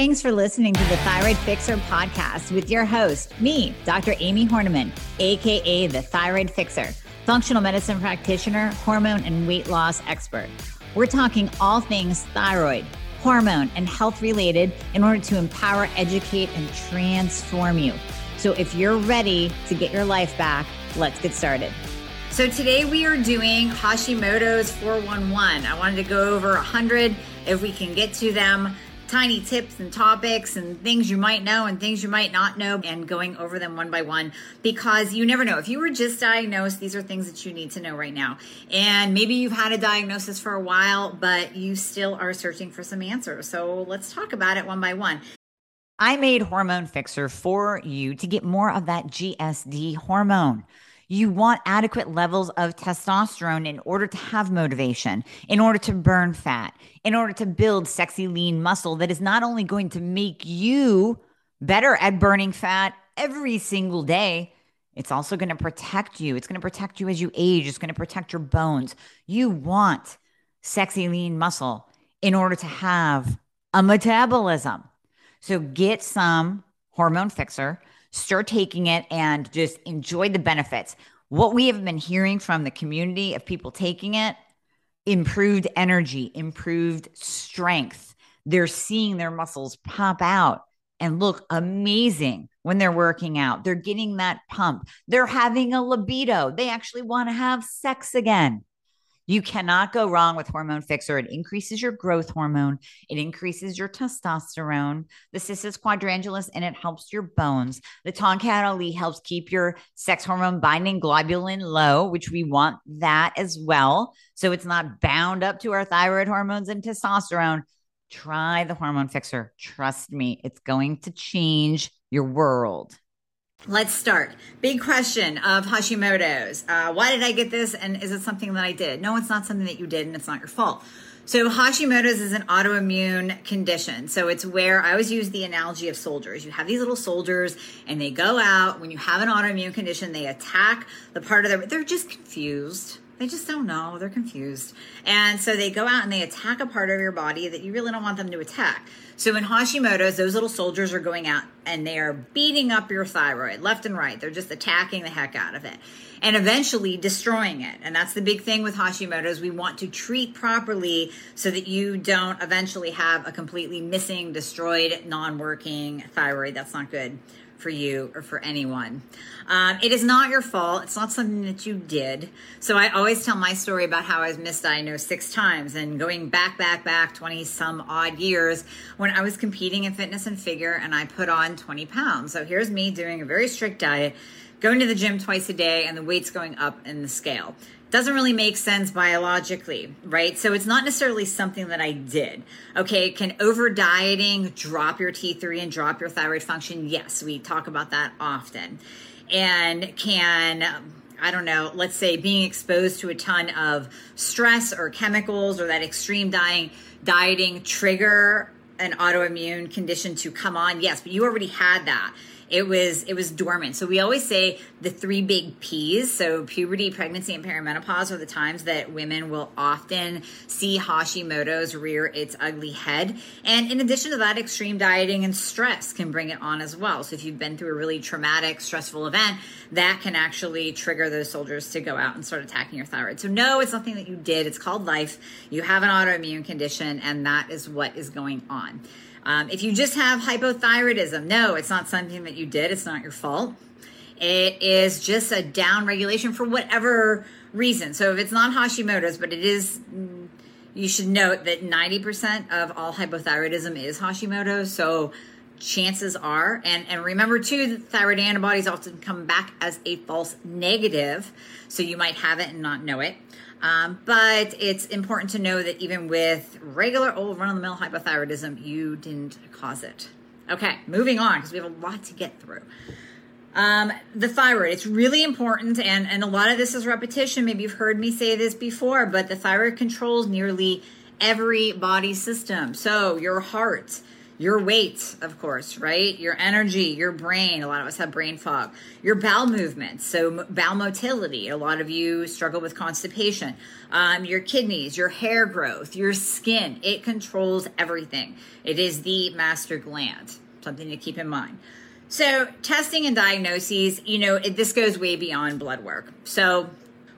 Thanks for listening to the Thyroid Fixer podcast with your host, me, Dr. Amie Hornaman, AKA the Thyroid Fixer, functional medicine practitioner, hormone and weight loss expert. We're talking all things thyroid, hormone, and health related in order to empower, educate, and transform you. So if you're ready to get your life back, let's get started. So today we are doing Hashimoto's 411. I wanted to go over 100 if we can get to them tiny tips and topics and things you might know and things you might not know and going over them one by one because you never know. If you were just diagnosed, these are things that you need to know right now. And maybe you've had a diagnosis for a while, but you still are searching for some answers. So let's talk about it one by one. I made Hormone Fixxr for you to get more of that GSD hormone. You want adequate levels of testosterone in order to have motivation, in order to burn fat, in order to build sexy, lean muscle that is not only going to make you better at burning fat every single day, it's also going to protect you. It's going to protect you as you age, it's going to protect your bones. You want sexy, lean muscle in order to have a metabolism. So get some Hormone Fixxr start taking it and just enjoy the benefits. What we have been hearing from the community of people taking it improved energy, improved strength. They're seeing their muscles pop out and look amazing when they're working out. They're getting that pump. They're having a libido. They actually want to have sex again. You cannot go wrong with Hormone Fixxr. It increases your growth hormone, it increases your testosterone, the cissus quadrangularis, and it helps your bones. The Tongkat Ali helps keep your sex hormone binding globulin low, which we want that as well. So it's not bound up to our thyroid hormones and testosterone. Try the Hormone Fixxr. Trust me, it's going to change your world. Let's start. Big question of Hashimoto's. Uh, why did I get this? And is it something that I did? No, it's not something that you did, and it's not your fault. So, Hashimoto's is an autoimmune condition. So, it's where I always use the analogy of soldiers. You have these little soldiers, and they go out. When you have an autoimmune condition, they attack the part of their, they're just confused they just don't know. They're confused. And so they go out and they attack a part of your body that you really don't want them to attack. So in Hashimoto's, those little soldiers are going out and they are beating up your thyroid left and right. They're just attacking the heck out of it and eventually destroying it. And that's the big thing with Hashimoto's. We want to treat properly so that you don't eventually have a completely missing, destroyed, non working thyroid. That's not good for you or for anyone. Um, it is not your fault. It's not something that you did. So I always tell my story about how I was misdiagnosed six times and going back, back, back 20 some odd years when I was competing in fitness and figure and I put on 20 pounds. So here's me doing a very strict diet, going to the gym twice a day, and the weight's going up in the scale doesn't really make sense biologically, right? So it's not necessarily something that I did. Okay, can over dieting drop your T3 and drop your thyroid function? Yes, we talk about that often. And can I don't know, let's say being exposed to a ton of stress or chemicals or that extreme dieting dieting trigger an autoimmune condition to come on? Yes, but you already had that it was it was dormant. So we always say the three big P's. So puberty, pregnancy, and perimenopause are the times that women will often see Hashimoto's rear its ugly head. And in addition to that, extreme dieting and stress can bring it on as well. So if you've been through a really traumatic, stressful event, that can actually trigger those soldiers to go out and start attacking your thyroid. So no, it's nothing that you did. It's called life. You have an autoimmune condition, and that is what is going on. Um, if you just have hypothyroidism, no, it's not something that you did. It's not your fault. It is just a down regulation for whatever reason. So if it's not Hashimoto's, but it is, you should note that 90% of all hypothyroidism is Hashimoto's. So chances are, and, and remember too, that thyroid antibodies often come back as a false negative. So you might have it and not know it. Um, but it's important to know that even with regular old run of the mill hypothyroidism, you didn't cause it. Okay, moving on because we have a lot to get through. Um, the thyroid, it's really important, and, and a lot of this is repetition. Maybe you've heard me say this before, but the thyroid controls nearly every body system. So, your heart, your weight, of course, right? Your energy, your brain. A lot of us have brain fog. Your bowel movements, so bowel motility. A lot of you struggle with constipation. Um, your kidneys, your hair growth, your skin. It controls everything. It is the master gland. Something to keep in mind. So, testing and diagnoses, you know, it, this goes way beyond blood work. So,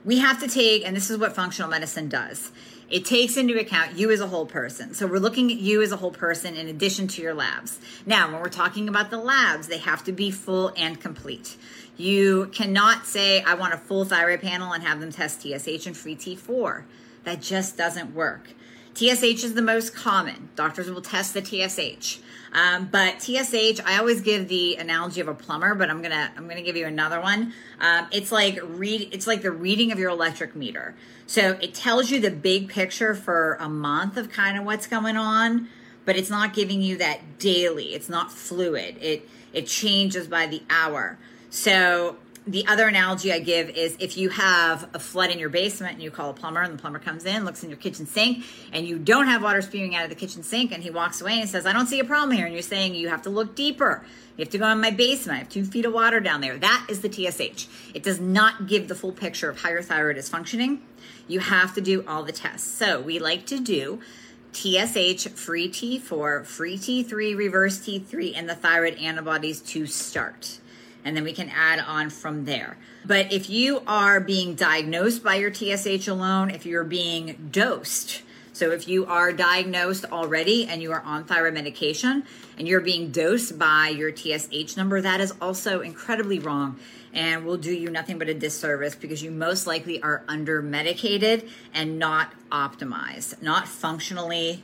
we have to take, and this is what functional medicine does it takes into account you as a whole person. So we're looking at you as a whole person in addition to your labs. Now, when we're talking about the labs, they have to be full and complete. You cannot say, I want a full thyroid panel and have them test TSH and free T4. That just doesn't work. TSH is the most common. Doctors will test the TSH. Um, but TSH, I always give the analogy of a plumber, but I'm gonna I'm gonna give you another one. Um, it's like read it's like the reading of your electric meter. So it tells you the big picture for a month of kind of what's going on, but it's not giving you that daily. It's not fluid. It it changes by the hour. So the other analogy I give is if you have a flood in your basement and you call a plumber and the plumber comes in, looks in your kitchen sink, and you don't have water spewing out of the kitchen sink, and he walks away and says, I don't see a problem here. And you're saying you have to look deeper. You have to go in my basement. I have two feet of water down there. That is the TSH. It does not give the full picture of how your thyroid is functioning. You have to do all the tests. So we like to do TSH, free T4, free T3, reverse T3, and the thyroid antibodies to start and then we can add on from there. But if you are being diagnosed by your TSH alone, if you're being dosed, so if you are diagnosed already and you are on thyroid medication and you're being dosed by your TSH number, that is also incredibly wrong and will do you nothing but a disservice because you most likely are under medicated and not optimized, not functionally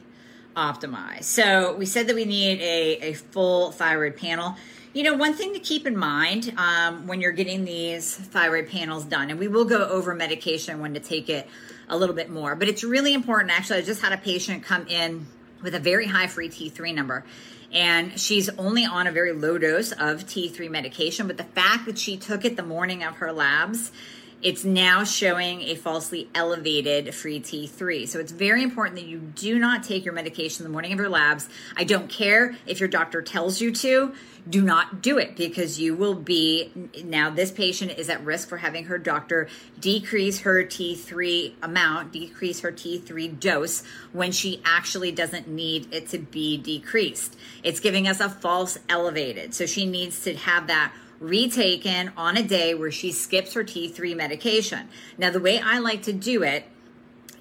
optimized. So we said that we need a, a full thyroid panel. You know, one thing to keep in mind um, when you're getting these thyroid panels done, and we will go over medication when to take it a little bit more, but it's really important. Actually, I just had a patient come in with a very high free T3 number. And she's only on a very low dose of T3 medication, but the fact that she took it the morning of her labs it's now showing a falsely elevated free T3. So it's very important that you do not take your medication the morning of your labs. I don't care if your doctor tells you to, do not do it because you will be now this patient is at risk for having her doctor decrease her T3 amount, decrease her T3 dose when she actually doesn't need it to be decreased. It's giving us a false elevated. So she needs to have that retaken on a day where she skips her T3 medication. Now, the way I like to do it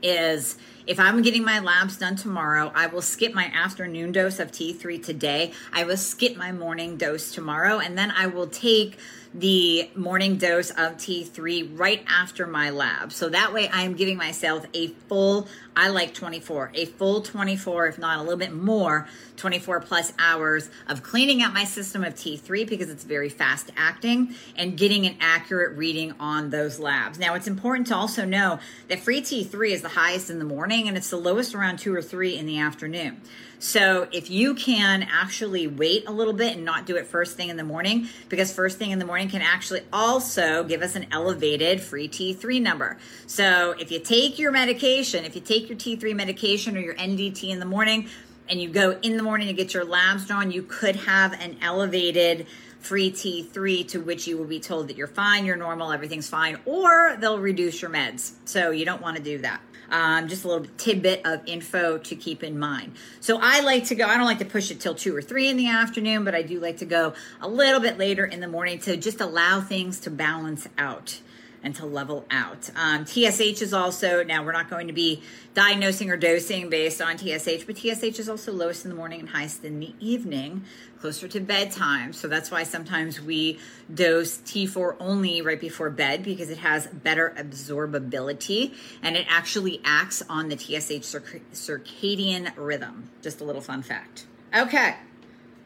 is if I'm getting my labs done tomorrow, I will skip my afternoon dose of T3 today. I will skip my morning dose tomorrow, and then I will take the morning dose of T3 right after my lab. So that way I'm giving myself a full, I like 24, a full 24, if not a little bit more, 24 plus hours of cleaning out my system of T3 because it's very fast acting and getting an accurate reading on those labs. Now, it's important to also know that free T3 is the highest in the morning and it's the lowest around two or three in the afternoon. So if you can actually wait a little bit and not do it first thing in the morning, because first thing in the morning can actually also give us an elevated free T3 number. So if you take your medication, if you take your T3 medication or your NDT in the morning, and you go in the morning to get your labs drawn, you could have an elevated free T3 to which you will be told that you're fine, you're normal, everything's fine, or they'll reduce your meds. So you don't want to do that. Um, just a little tidbit of info to keep in mind. So I like to go, I don't like to push it till two or three in the afternoon, but I do like to go a little bit later in the morning to just allow things to balance out and to level out. Um, TSH is also, now we're not going to be diagnosing or dosing based on TSH, but TSH is also lowest in the morning and highest in the evening, closer to bedtime. So that's why sometimes we dose T4 only right before bed because it has better absorbability and it actually acts on the TSH circadian rhythm. Just a little fun fact. Okay.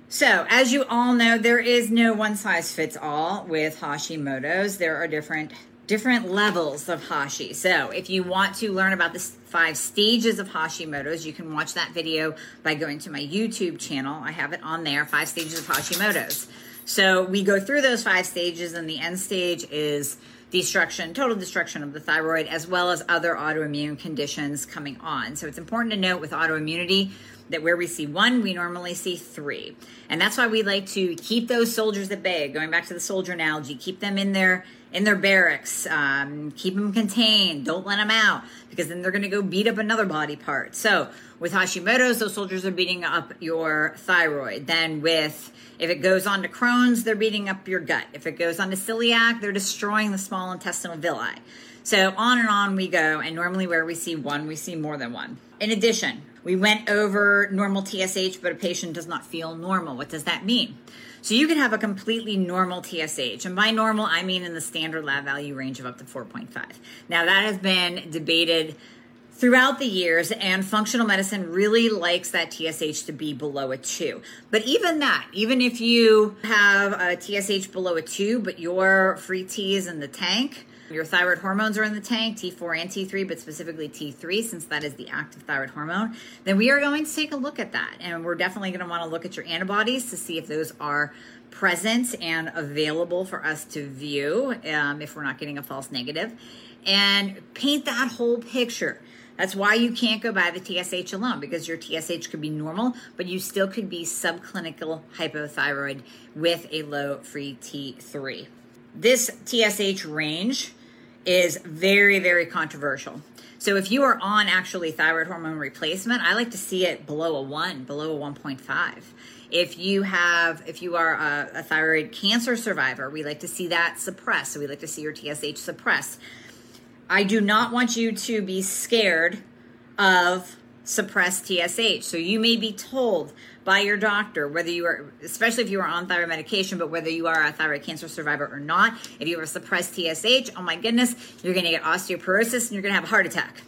So, as you all know, there is no one size fits all with Hashimoto's. There are different different levels of Hashi. So if you want to learn about the five stages of Hashimoto's, you can watch that video by going to my YouTube channel. I have it on there, five stages of Hashimoto's. So we go through those five stages and the end stage is destruction, total destruction of the thyroid, as well as other autoimmune conditions coming on. So it's important to note with autoimmunity, that where we see one, we normally see three. And that's why we like to keep those soldiers at bay. Going back to the soldier analogy, keep them in their in their barracks, um, keep them contained, don't let them out because then they're going to go beat up another body part. So with Hashimoto's, those soldiers are beating up your thyroid. Then with if it goes on to Crohn's, they're beating up your gut. If it goes on to celiac, they're destroying the small intestinal villi. So on and on we go. And normally where we see one, we see more than one. In addition, we went over normal TSH, but a patient does not feel normal. What does that mean? So you can have a completely normal TSH. And by normal, I mean in the standard lab value range of up to 4.5. Now, that has been debated throughout the years, and functional medicine really likes that TSH to be below a two. But even that, even if you have a TSH below a two, but your free T is in the tank, your thyroid hormones are in the tank, T4 and T3, but specifically T3, since that is the active thyroid hormone, then we are going to take a look at that. And we're definitely going to want to look at your antibodies to see if those are present and available for us to view um, if we're not getting a false negative, and paint that whole picture. That's why you can't go by the TSH alone because your TSH could be normal, but you still could be subclinical hypothyroid with a low free T3. This TSH range is very, very controversial. So if you are on actually thyroid hormone replacement, I like to see it below a one, below a 1.5. If you have, if you are a, a thyroid cancer survivor, we like to see that suppressed. So we like to see your TSH suppressed. I do not want you to be scared of suppressed TSH. So you may be told by your doctor whether you are, especially if you are on thyroid medication, but whether you are a thyroid cancer survivor or not. If you have a suppressed TSH, oh my goodness, you're going to get osteoporosis and you're going to have a heart attack.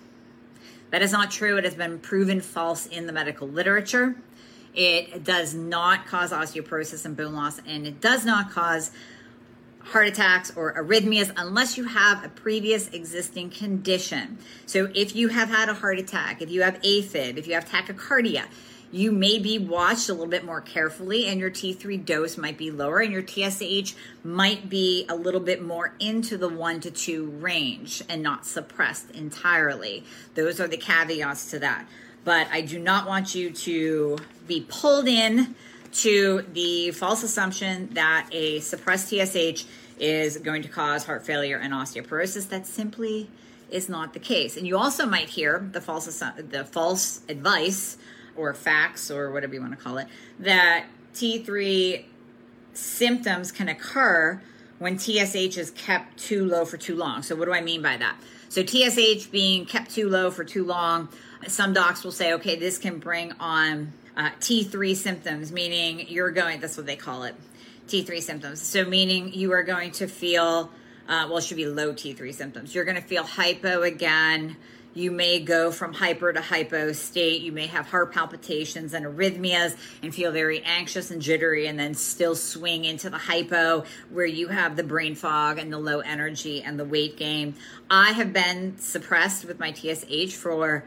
That is not true. It has been proven false in the medical literature. It does not cause osteoporosis and bone loss, and it does not cause heart attacks or arrhythmias unless you have a previous existing condition. So if you have had a heart attack, if you have AFib, if you have tachycardia, you may be watched a little bit more carefully and your T3 dose might be lower and your TSH might be a little bit more into the 1 to 2 range and not suppressed entirely. Those are the caveats to that. But I do not want you to be pulled in to the false assumption that a suppressed TSH is going to cause heart failure and osteoporosis. That simply is not the case. And you also might hear the false the false advice or facts or whatever you want to call it that T3 symptoms can occur when TSH is kept too low for too long. So what do I mean by that? So TSH being kept too low for too long, some docs will say, okay, this can bring on uh, T3 symptoms, meaning you're going, that's what they call it, T3 symptoms. So, meaning you are going to feel, uh, well, it should be low T3 symptoms. You're going to feel hypo again. You may go from hyper to hypo state. You may have heart palpitations and arrhythmias and feel very anxious and jittery, and then still swing into the hypo where you have the brain fog and the low energy and the weight gain. I have been suppressed with my TSH for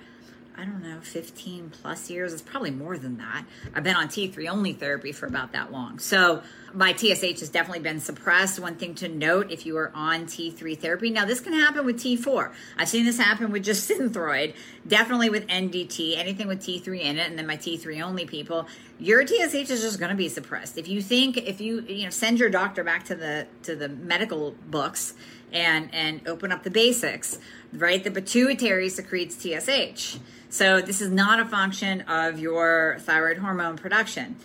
I don't know, 15 plus years. It's probably more than that. I've been on T3 only therapy for about that long. So my TSH has definitely been suppressed. One thing to note if you are on T3 therapy, now this can happen with T4. I've seen this happen with just Synthroid, definitely with NDT, anything with T3 in it, and then my T3 only people. Your TSH is just going to be suppressed. If you think, if you, you know, send your doctor back to the, to the medical books and, and open up the basics, right? The pituitary secretes TSH. So this is not a function of your thyroid hormone production.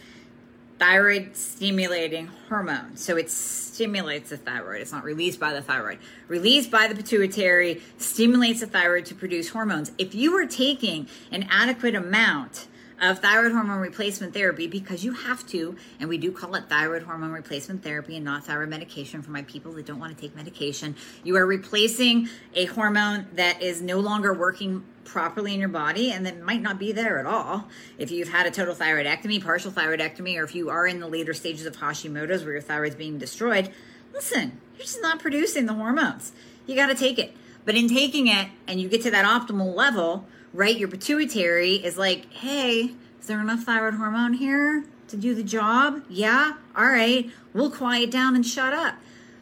Thyroid stimulating hormone. So it stimulates the thyroid. It's not released by the thyroid. Released by the pituitary stimulates the thyroid to produce hormones. If you are taking an adequate amount of thyroid hormone replacement therapy because you have to, and we do call it thyroid hormone replacement therapy and not thyroid medication for my people that don't want to take medication. You are replacing a hormone that is no longer working properly in your body and that might not be there at all. If you've had a total thyroidectomy, partial thyroidectomy, or if you are in the later stages of Hashimoto's where your thyroid's being destroyed, listen, you're just not producing the hormones. You got to take it. But in taking it and you get to that optimal level, right? Your pituitary is like, hey, is there enough thyroid hormone here to do the job? Yeah? All right. We'll quiet down and shut up.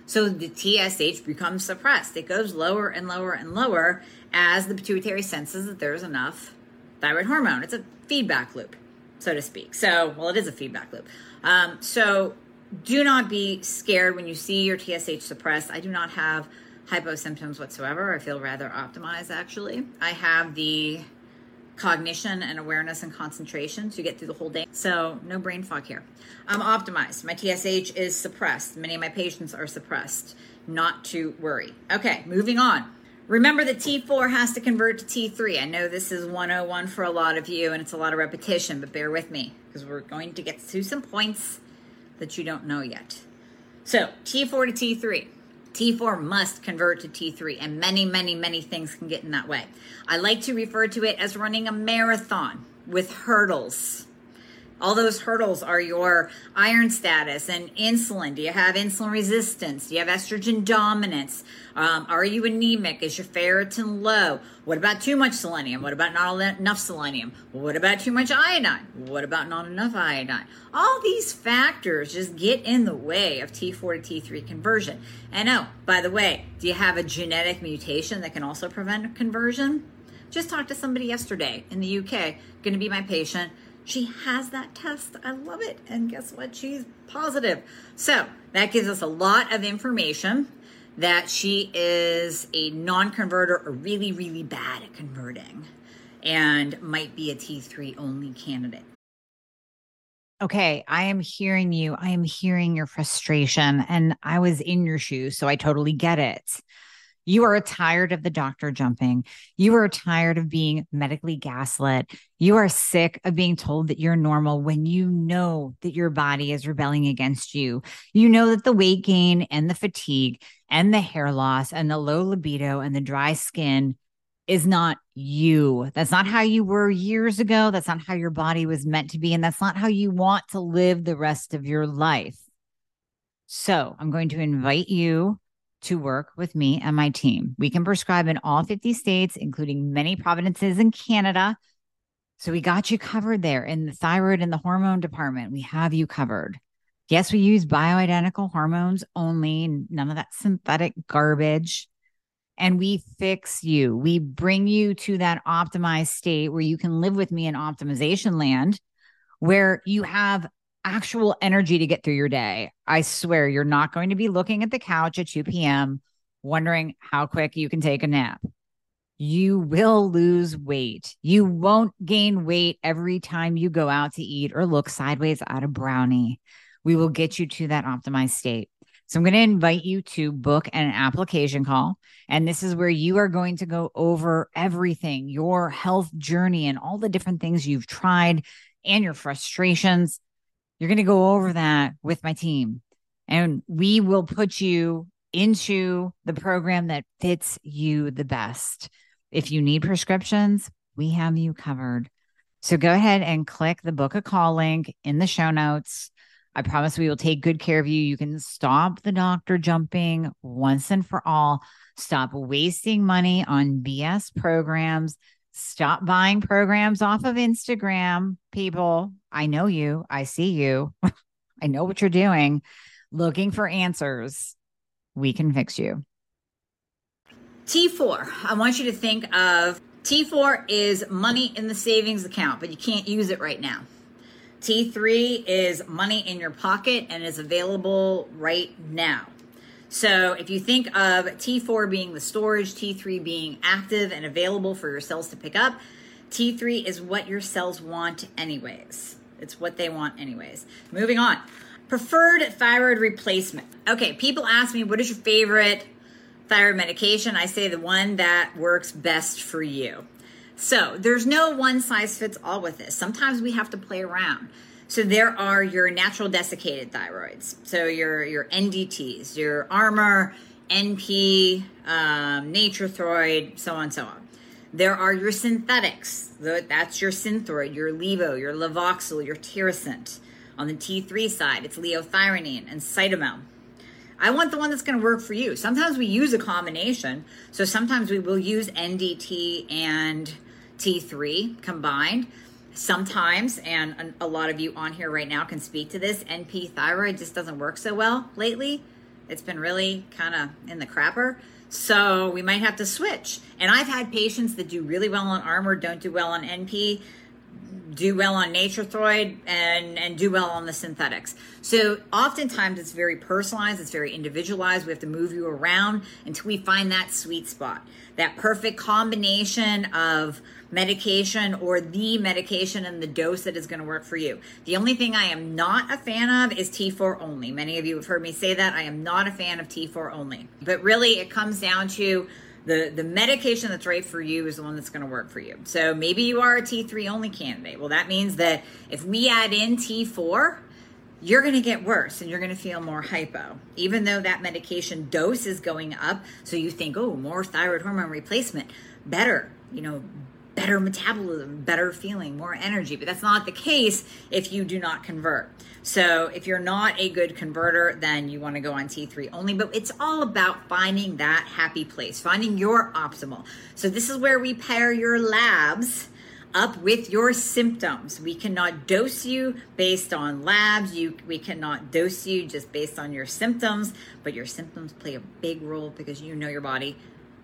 So the TSH becomes suppressed. It goes lower and lower and lower as the pituitary senses that there's enough thyroid hormone. It's a feedback loop. so to speak. So, well, it is a feedback loop. Um, so, do not be scared when you see your TSH suppressed. I do not have hypo symptoms whatsoever. I feel rather optimized actually. I have the cognition and awareness and concentration to get through the whole day. So, no brain fog here. I'm optimized. My TSH is suppressed. Many of my patients are suppressed. Not to worry. Okay, moving on. Remember that T4 has to convert to T3. I know this is 101 for a lot of you and it's a lot of repetition, but bear with me because we're going to get to some points that you don't know yet. So, T4 to T3. T4 must convert to T3, and many, many, many things can get in that way. I like to refer to it as running a marathon with hurdles. All those hurdles are your iron status and insulin. Do you have insulin resistance? Do you have estrogen dominance? Um, are you anemic? Is your ferritin low? What about too much selenium? What about not enough selenium? What about too much iodine? What about not enough iodine? All these factors just get in the way of T4 to T3 conversion. And oh, by the way, do you have a genetic mutation that can also prevent conversion? Just talked to somebody yesterday in the UK, going to be my patient she has that test. I love it. And guess what? She's positive. So that gives us a lot of information that she is a non converter or really, really bad at converting and might be a T3 only candidate. Okay, I am hearing you. I am hearing your frustration, and I was in your shoes, so I totally get it. You are tired of the doctor jumping. You are tired of being medically gaslit. You are sick of being told that you're normal when you know that your body is rebelling against you. You know that the weight gain and the fatigue and the hair loss and the low libido and the dry skin is not you. That's not how you were years ago. That's not how your body was meant to be. And that's not how you want to live the rest of your life. So I'm going to invite you to work with me and my team. We can prescribe in all 50 states, including many provinces in Canada. So we got you covered there in the thyroid and the hormone department. We have you covered. Yes, we use bioidentical hormones only, none of that synthetic garbage. And we fix you. We bring you to that optimized state where you can live with me in optimization land, where you have actual energy to get through your day. I swear you're not going to be looking at the couch at 2 p.m. wondering how quick you can take a nap. You will lose weight. You won't gain weight every time you go out to eat or look sideways at a brownie. We will get you to that optimized state. So I'm going to invite you to book an application call. And this is where you are going to go over everything your health journey and all the different things you've tried and your frustrations you're going to go over that with my team, and we will put you into the program that fits you the best. If you need prescriptions, we have you covered. So go ahead and click the book a call link in the show notes. I promise we will take good care of you. You can stop the doctor jumping once and for all. Stop wasting money on BS programs Stop buying programs off of Instagram, people. I know you. I see you. I know what you're doing. Looking for answers. We can fix you. T4. I want you to think of T4 is money in the savings account, but you can't use it right now. T3 is money in your pocket and is available right now. So if you think of T4 being the storage, T3 being active and available for your cells to pick up, T3 is what your cells want anyways. It's what they want anyways. Moving on. Preferred thyroid replacement. Okay, people ask me, what is your favorite thyroid medication? I say the one that works best for you. So there's no one size fits all with this. Sometimes we have to play around. So there are your natural desiccated thyroids. So your your NDTs, your Armour, NP, um, Nature-Throid, so on, so on. There are your synthetics. That's your Synthroid, your Levo, your Levoxyl, your Tirosint. On the T3 side, it's liothyronine and Cytomel. I want the one that's going to work for you. Sometimes we use a combination. So sometimes we will use NDT and T3 combined sometimes, and a lot of you on here right now can speak to this, NP thyroid just doesn't work so well lately. It's been really kind of in the crapper. So we might have to switch. And I've had patients that do really well on Armour, don't do well on NP. do well on Nature-Throid and and do well on the synthetics. So oftentimes it's very personalized, it's very individualized. We have to move you around until we find that sweet spot, that perfect combination of medication or the medication and the dose that is going to work for you. The only thing I am not a fan of is T4 only. Many of you have heard me say that. I am not a fan of T4 only. But really it comes down to the the medication that's right for you is the one that's going to work for you. So maybe you are a T3 only candidate. Well, that means that if we add in T4, you're going to get worse and you're going to feel more hypo, even though that medication dose is going up. So you think, oh, more thyroid hormone replacement, better, you know, better metabolism, better feeling, more energy. But that's not the case if you do not convert. So if you're not a good converter, then you want to go on T3 only. But it's all about finding that happy place, finding your optimal. So this is where we pair your labs up with your symptoms. We cannot dose you based on labs. You we cannot dose you just based on your symptoms, but your symptoms play a big role because you know your body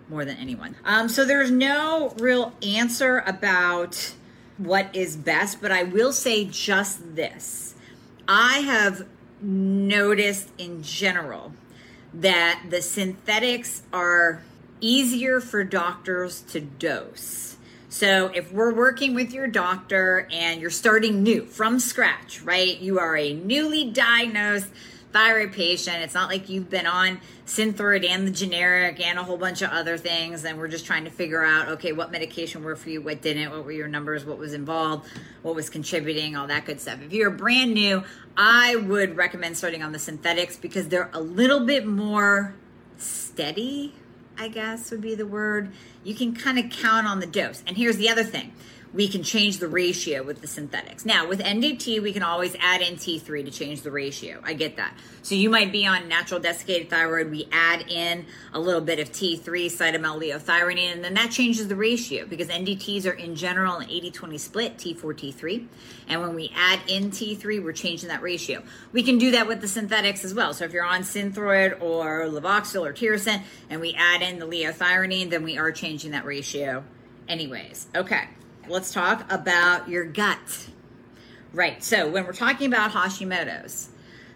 more than anyone. Um, so there's no real answer about what is best, but I will say just this. I have noticed in general that the synthetics are easier for doctors to dose. So if we're working with your doctor and you're starting new from scratch, right? You are a newly diagnosed thyroid patient. It's not like you've been on Synthroid and the generic and a whole bunch of other things. And we're just trying to figure out, okay, what medication worked for you, what didn't, what were your numbers, what was involved, what was contributing, all that good stuff. If you're brand new, I would recommend starting on the synthetics because they're a little bit more steady, I guess would be the word. You can kind of count on the dose. And here's the other thing we can change the ratio with the synthetics. Now, with NDT, we can always add in T3 to change the ratio. I get that. So you might be on natural desiccated thyroid. We add in a little bit of T3, cytomel liothyronine, and then that changes the ratio because NDTs are in general an 80 20 split, T4, T3. And when we add in T3, we're changing that ratio. We can do that with the synthetics as well. So if you're on Synthroid or Levoxyl or Tirosint and we add in the liothyronine, then we are changing that ratio anyways. Okay let's talk about your gut. Right. So when we're talking about Hashimoto's,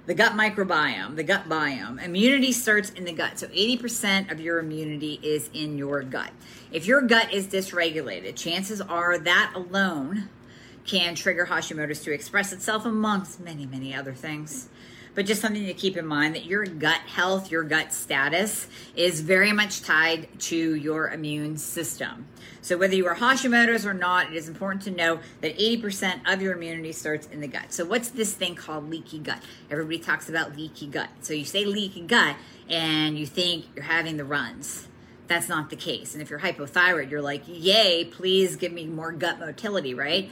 the gut microbiome, the gut biome, immunity starts in the gut. So 80% of your immunity is in your gut. If your gut is dysregulated, chances are that alone can trigger Hashimoto's to express itself amongst many, many other things but just something to keep in mind that your gut health, your gut status is very much tied to your immune system. So whether you are Hashimoto's or not, it is important to know that 80% of your immunity starts in the gut. So what's this thing called leaky gut? Everybody talks about leaky gut. So you say leaky gut and you think you're having the runs that's not the case. And if you're hypothyroid, you're like, yay, please give me more gut motility, right?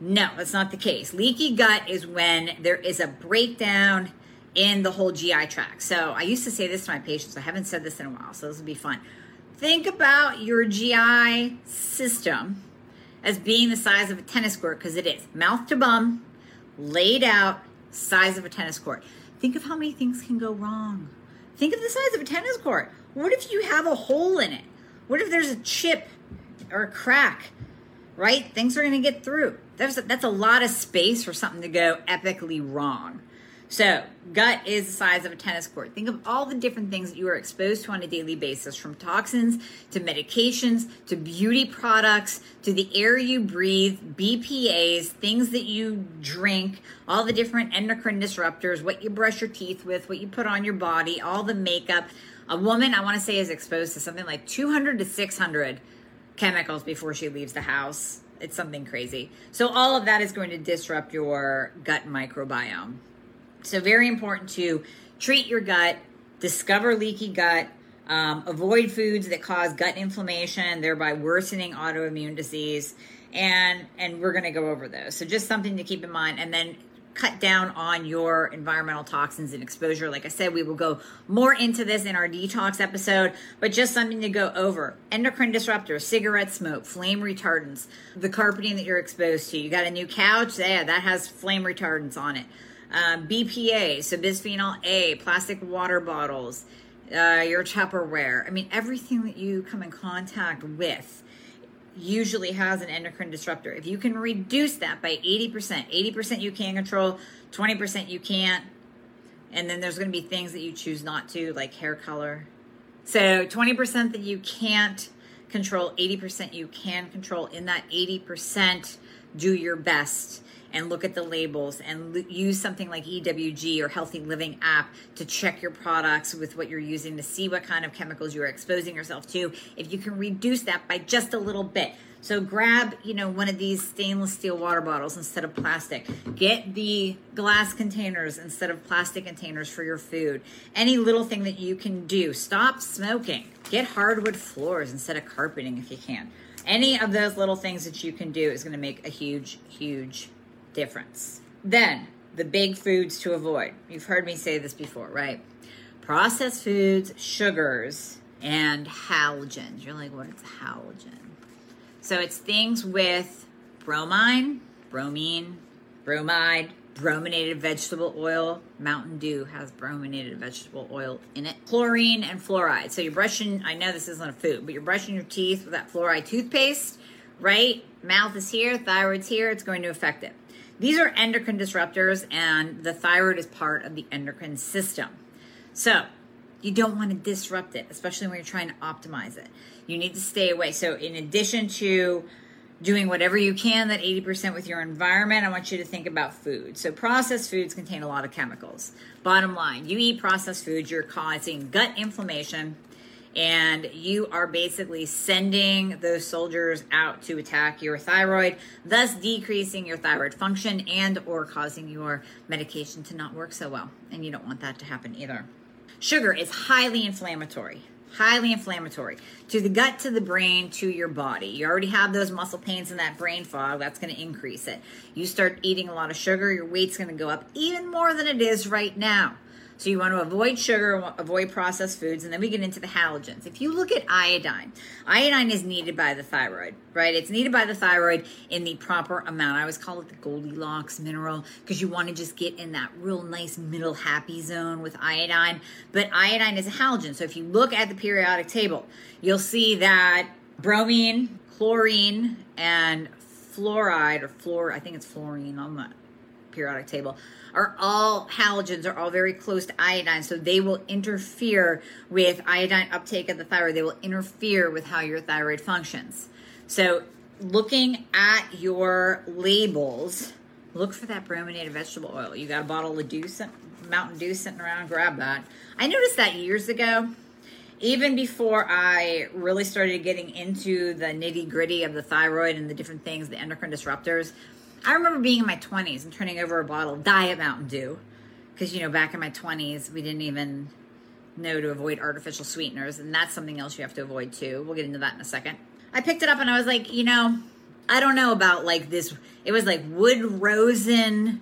No, that's not the case. Leaky gut is when there is a breakdown in the whole GI tract. So I used to say this to my patients. I haven't said this in a while, so this will be fun. Think about your GI system as being the size of a tennis court because it is mouth to bum, laid out, size of a tennis court. Think of how many things can go wrong. Think of the size of a tennis court. What if you have a hole in it? What if there's a chip or a crack? Right? Things are going to get through. That's a, that's a lot of space for something to go epically wrong. So, gut is the size of a tennis court. Think of all the different things that you are exposed to on a daily basis from toxins to medications to beauty products to the air you breathe, BPAs, things that you drink, all the different endocrine disruptors, what you brush your teeth with, what you put on your body, all the makeup. A woman, I want to say, is exposed to something like 200 to 600 chemicals before she leaves the house. It's something crazy. So, all of that is going to disrupt your gut microbiome. So, very important to treat your gut, discover leaky gut, um, avoid foods that cause gut inflammation, thereby worsening autoimmune disease. And, and we're going to go over those. So, just something to keep in mind. And then cut down on your environmental toxins and exposure. Like I said, we will go more into this in our detox episode, but just something to go over. Endocrine disruptors, cigarette smoke, flame retardants, the carpeting that you're exposed to. You got a new couch, yeah, that has flame retardants on it uh, BPA, so bisphenol A, plastic water bottles, uh, your Tupperware. I mean, everything that you come in contact with, usually has an endocrine disruptor. If you can reduce that by 80%, 80% you can control, 20% you can't, and then there's going to be things that you choose not to, like hair color. So 20% that you can't control, 80% you can control. In that 80%, do your best and look at the labels and l- use something like EWG or Healthy Living app to check your products with what you're using to see what kind of chemicals you're exposing yourself to. If you can reduce that by just a little bit. So grab, you know, one of these stainless steel water bottles instead of plastic. Get the glass containers instead of plastic containers for your food. Any little thing that you can do. Stop smoking. Get hardwood floors instead of carpeting if you can. Any of those little things that you can do is going to make a huge, huge difference. Then, the big foods to avoid. You've heard me say this before, right? Processed foods, sugars, and halogens. You're like, what is a halogen? So it's things with bromine, bromine, bromide, brominated vegetable oil. Mountain Dew has brominated vegetable oil in it. Chlorine and fluoride. So you're brushing, I know this isn't a food, but you're brushing your teeth with that fluoride toothpaste, right? Mouth is here, thyroid's here, it's going to affect it. These are endocrine disruptors, and the thyroid is part of the endocrine system. So you don't want to disrupt it, especially when you're trying to optimize it. You need to stay away. So, in addition to doing whatever you can, that 80% with your environment, I want you to think about food. So, processed foods contain a lot of chemicals. Bottom line, you eat processed foods, you're causing gut inflammation, and you are basically sending those soldiers out to attack your thyroid thus decreasing your thyroid function and or causing your medication to not work so well. And you don't want that to happen either. Sugar is highly inflammatory highly inflammatory to the gut to the brain to your body. You already have those muscle pains and that brain fog. That's going to increase it. You start eating a lot of sugar your weight's going to go up even more than it is right now so you want to avoid sugar, avoid processed foods, and then we get into the halogens. If you look at iodine, iodine is needed by the thyroid, right? It's needed by the thyroid in the proper amount. I always call it the Goldilocks mineral because you want to just get in that real nice middle happy zone with iodine. But iodine is a halogen. So if you look at the periodic table, you'll see that bromine, chlorine, and fluoride or fluor, I think it's fluorine on the periodic table are all halogens are all very close to iodine so they will interfere with iodine uptake of the thyroid. They will interfere with how your thyroid functions. So looking at your labels look for that brominated vegetable oil. You got a bottle of mountain dew sitting around grab that. I noticed that years ago even before I really started getting into the nitty gritty of the thyroid and the different things, the endocrine disruptors, I remember being in my 20s and turning over a bottle of Diet Mountain Dew. Because, you know, back in my 20s, we didn't even know to avoid artificial sweeteners. And that's something else you have to avoid too. We'll get into that in a second. I picked it up and I was like, you know, I don't know about like this. It was like wood rosin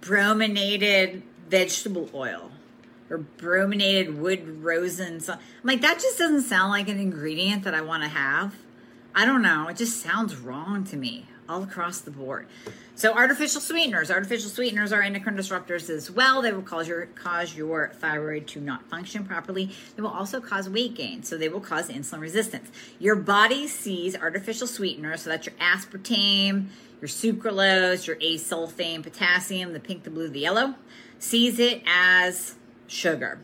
brominated vegetable oil or brominated wood rosin. So I'm like, that just doesn't sound like an ingredient that I want to have. I don't know. It just sounds wrong to me all across the board. So artificial sweeteners, artificial sweeteners are endocrine disruptors as well. They will cause your cause your thyroid to not function properly. They will also cause weight gain, so they will cause insulin resistance. Your body sees artificial sweeteners, so that's your aspartame, your sucralose, your acesulfame, potassium, the pink, the blue, the yellow, sees it as sugar.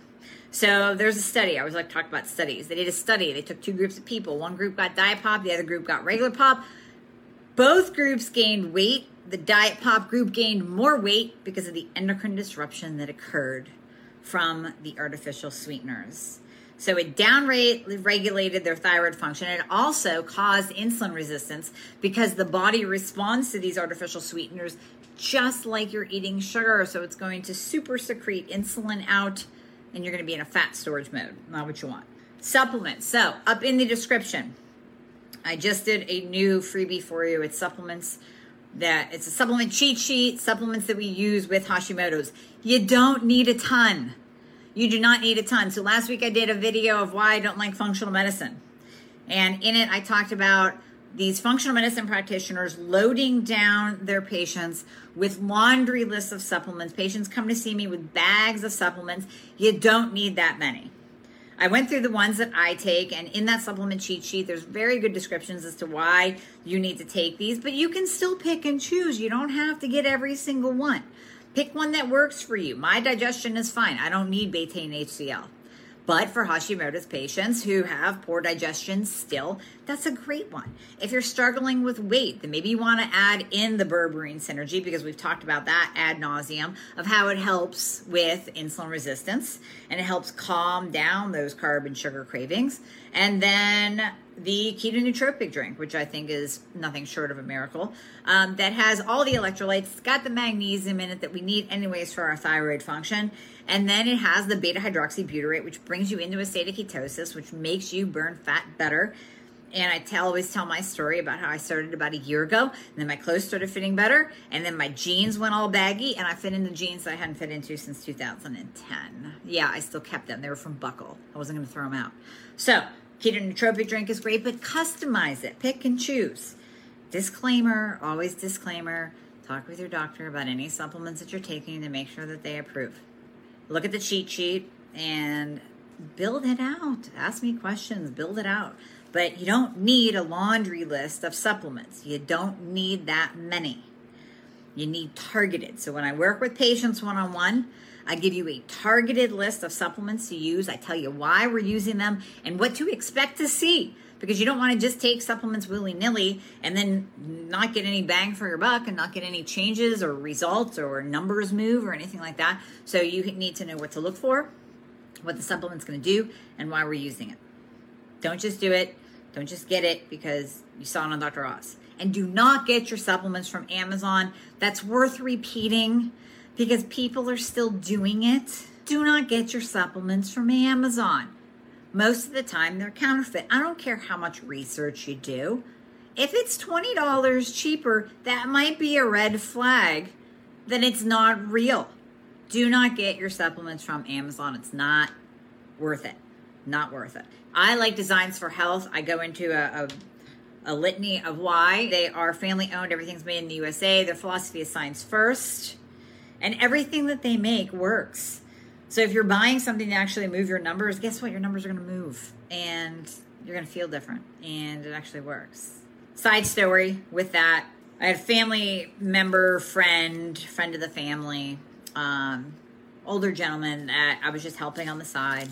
So there's a study. I always like to talk about studies. They did a study. They took two groups of people. One group got diet pop, the other group got regular pop. Both groups gained weight. The diet pop group gained more weight because of the endocrine disruption that occurred from the artificial sweeteners. So it downregulated their thyroid function. It also caused insulin resistance because the body responds to these artificial sweeteners just like you're eating sugar. So it's going to super secrete insulin out and you're going to be in a fat storage mode. Not what you want. Supplements. So up in the description, I just did a new freebie for you. It's supplements that it's a supplement cheat sheet, supplements that we use with Hashimoto's. You don't need a ton. You do not need a ton. So last week I did a video of why I don't like functional medicine. And in it I talked about these functional medicine practitioners loading down their patients with laundry lists of supplements. Patients come to see me with bags of supplements. You don't need that many. I went through the ones that I take, and in that supplement cheat sheet, there's very good descriptions as to why you need to take these, but you can still pick and choose. You don't have to get every single one. Pick one that works for you. My digestion is fine. I don't need betaine HCl. But for Hashimoto's patients who have poor digestion still, that's a great one. If you're struggling with weight, then maybe you want to add in the berberine synergy because we've talked about that ad nauseum of how it helps with insulin resistance and it helps calm down those carb and sugar cravings. And then the keto nootropic drink, which I think is nothing short of a miracle, um, that has all the electrolytes, it's got the magnesium in it that we need anyways for our thyroid function and then it has the beta hydroxybutyrate, which brings you into a state of ketosis, which makes you burn fat better. And I tell, always tell my story about how I started about a year ago, and then my clothes started fitting better, and then my jeans went all baggy, and I fit into jeans I hadn't fit into since 2010. Yeah, I still kept them. They were from Buckle. I wasn't going to throw them out. So, keto nootropic drink is great, but customize it. Pick and choose. Disclaimer, always disclaimer. Talk with your doctor about any supplements that you're taking to make sure that they approve look at the cheat sheet and build it out. Ask me questions, build it out. But you don't need a laundry list of supplements. You don't need that many. You need targeted. So when I work with patients one on one, I give you a targeted list of supplements to use. I tell you why we're using them and what to expect to see because you don't want to just take supplements willy nilly and then not get any bang for your buck and not get any changes or results or numbers move or anything like that. So you need to know what to look for, what the supplement's going to do, and why we're using it. Don't just do it. Don't just get it because you saw it on Dr. Oz. And do not get your supplements from Amazon. That's worth repeating because people are still doing it. Do not get your supplements from Amazon most of the time they're counterfeit. I don't care how much research you do. If it's $20 cheaper, that might be a red flag that it's not real. Do not get your supplements from Amazon. It's not worth it. Not worth it. I like Designs for Health. I go into a, a, a litany of why. They are family owned, everything's made in the USA. Their philosophy is science first, and everything that they make works. So if you're buying something to actually move your numbers, guess what? Your numbers are going to move and you're going to feel different and it actually works. Side story with that I had a family member, friend, friend of the family, um, older gentleman that I was just helping on the side.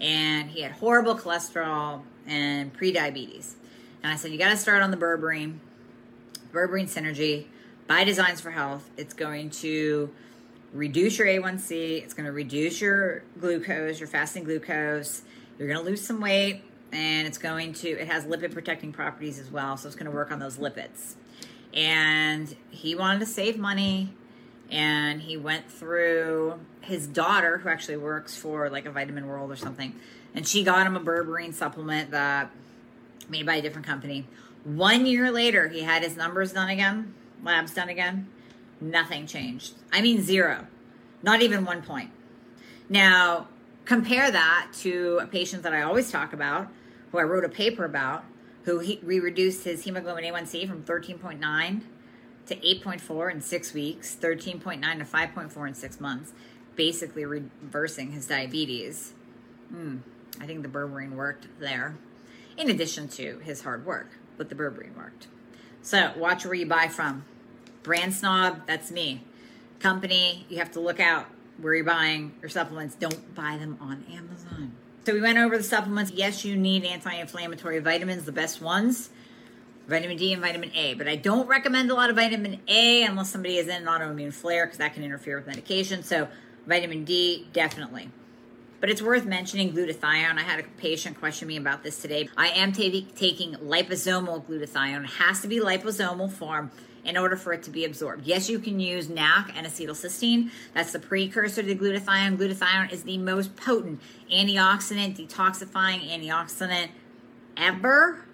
And he had horrible cholesterol and pre-diabetes. And I said, you got to start on the berberine, berberine synergy by Designs for Health. It's going to reduce your A1C. It's going to reduce your glucose, your fasting glucose. You're going to lose some weight, and it's going to, it has lipid protecting properties as well. So it's going to work on those lipids. And he wanted to save money. And he went through his daughter, who actually works for like a Vitamin World or something. And she got him a berberine supplement that made by a different company. One year later, he had his numbers done again, labs done again nothing changed. I mean, zero, not even one point. Now, compare that to a patient that I always talk about, who I wrote a paper about, who he, we reduced his hemoglobin A1C from 13.9 to 8.4 in six weeks, 13.9 to 5.4 in six months, basically reversing his diabetes. Mm, I think the berberine worked there, in addition to his hard work, but the berberine worked. So watch where you buy from. Brand snob, that's me. Company, you have to look out where you're buying your supplements. Don't buy them on Amazon. So we went over the supplements. Yes, you need anti-inflammatory vitamins, the best ones. Vitamin D and vitamin A, but I don't recommend a lot of vitamin A unless somebody is in an autoimmune flare because that can interfere with medication. So, vitamin D, definitely. But it's worth mentioning glutathione. I had a patient question me about this today. I am t- taking liposomal glutathione. It has to be liposomal form in order for it to be absorbed. Yes, you can use NAC N-acetylcysteine. That's the precursor to glutathione. Glutathione is the most potent antioxidant, detoxifying antioxidant ever.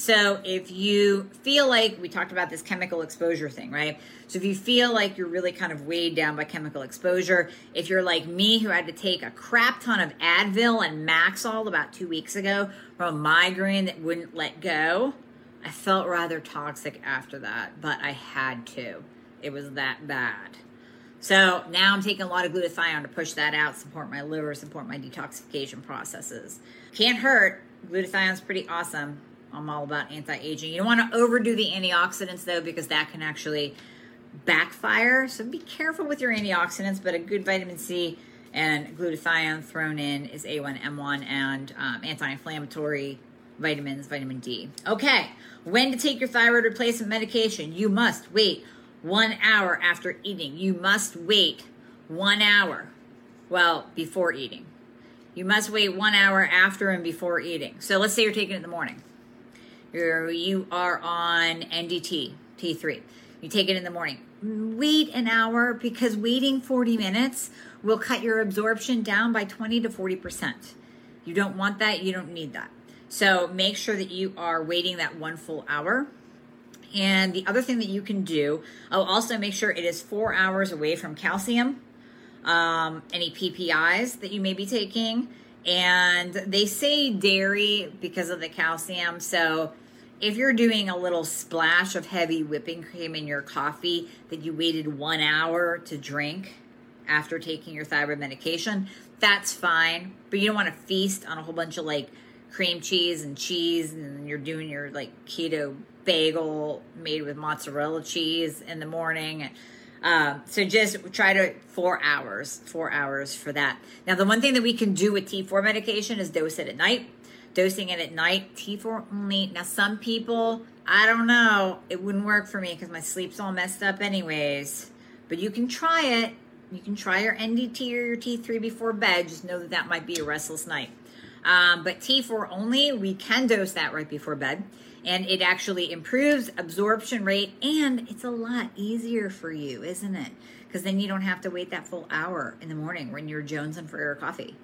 So if you feel like we talked about this chemical exposure thing, right? So if you feel like you're really kind of weighed down by chemical exposure, if you're like me who had to take a crap ton of Advil and Maxalt about two weeks ago from a migraine that wouldn't let go, I felt rather toxic after that, but I had to. It was that bad. So now I'm taking a lot of glutathione to push that out, support my liver, support my detoxification processes. Can't hurt. Glutathione's pretty awesome. I'm all about anti-aging. You don't want to overdo the antioxidants though, because that can actually backfire. So be careful with your antioxidants, but a good vitamin C and glutathione thrown in is A1M1 and um, anti-inflammatory vitamins, vitamin D. Okay, when to take your thyroid replacement medication? You must wait one hour after eating. You must wait one hour, well, before eating. You must wait one hour after and before eating. So let's say you're taking it in the morning. You're, you are on NDT, T3. You take it in the morning. Wait an hour because waiting 40 minutes will cut your absorption down by 20 to 40%. You don't want that. You don't need that. So make sure that you are waiting that one full hour. And the other thing that you can do, oh, also make sure it is four hours away from calcium, um, any PPIs that you may be taking. And they say dairy because of the calcium. So if you're doing a little splash of heavy whipping cream in your coffee that you waited one hour to drink after taking your thyroid medication, that's fine. But you don't want to feast on a whole bunch of like cream cheese and cheese, and you're doing your like keto bagel made with mozzarella cheese in the morning. Um, so just try to four hours, four hours for that. Now, the one thing that we can do with T4 medication is dose it at night dosing it at night, T4 only. Now, some people, I don't know, it wouldn't work for me because my sleep's all messed up, anyways. But you can try it. You can try your NDT or your T3 before bed. Just know that that might be a restless night. Um, but T4 only, we can dose that right before bed. And it actually improves absorption rate and it's a lot easier for you, isn't it? Because then you don't have to wait that full hour in the morning when you're jonesing for your coffee.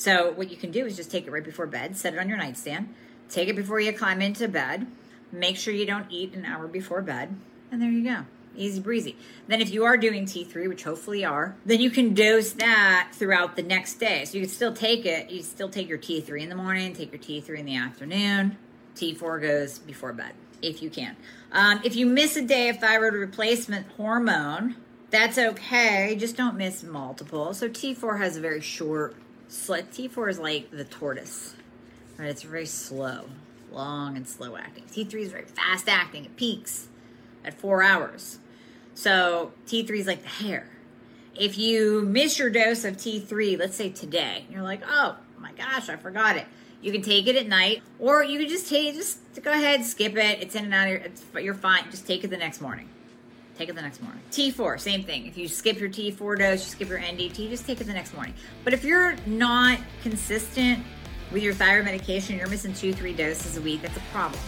So what you can do is just take it right before bed, set it on your nightstand, take it before you climb into bed. Make sure you don't eat an hour before bed, and there you go. Easy breezy. Then, if you are doing T3, which hopefully you are, then you can dose that throughout the next day. So you can still take it. You still take your T3 in the morning, take your T3 in the afternoon. T4 goes before bed, if you can. Um, if you miss a day of thyroid replacement hormone, that's okay. Just don't miss multiple. So T4 has a very short T4 is like the tortoise, right? It's very slow, long and slow acting. T3 is very fast acting. It peaks at four hours. So T3 is like the hare. If you miss your dose of T3, let's say today, you're like, oh my gosh, I forgot it. You can take it at night, or you can just take just go ahead, skip it. It's in and out of your, you're fine. Just take it the next morning. Take it the next morning. T4, same thing. If you skip your T4 dose, you skip your NDT, just take it the next morning. But if you're not consistent with your thyroid medication, you're missing two, three doses a week, that's a problem.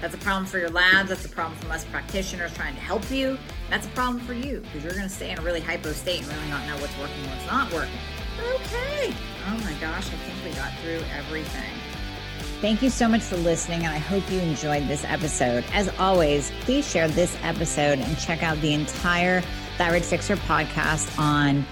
That's a problem for your labs. That's a problem for us practitioners trying to help you. That's a problem for you because you're going to stay in a really hypo state and really not know what's working what's not working. Okay. Oh my gosh, I think we got through everything. Thank you so much for listening, and I hope you enjoyed this episode. As always, please share this episode and check out the entire Thyroid Fixer podcast on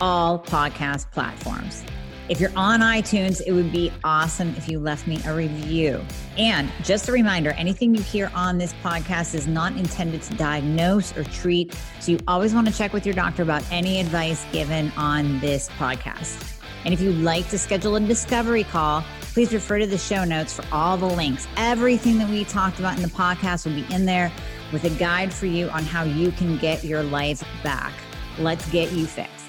all podcast platforms. If you're on iTunes, it would be awesome if you left me a review. And just a reminder anything you hear on this podcast is not intended to diagnose or treat. So you always want to check with your doctor about any advice given on this podcast. And if you'd like to schedule a discovery call, please refer to the show notes for all the links. Everything that we talked about in the podcast will be in there with a guide for you on how you can get your life back. Let's get you fixed.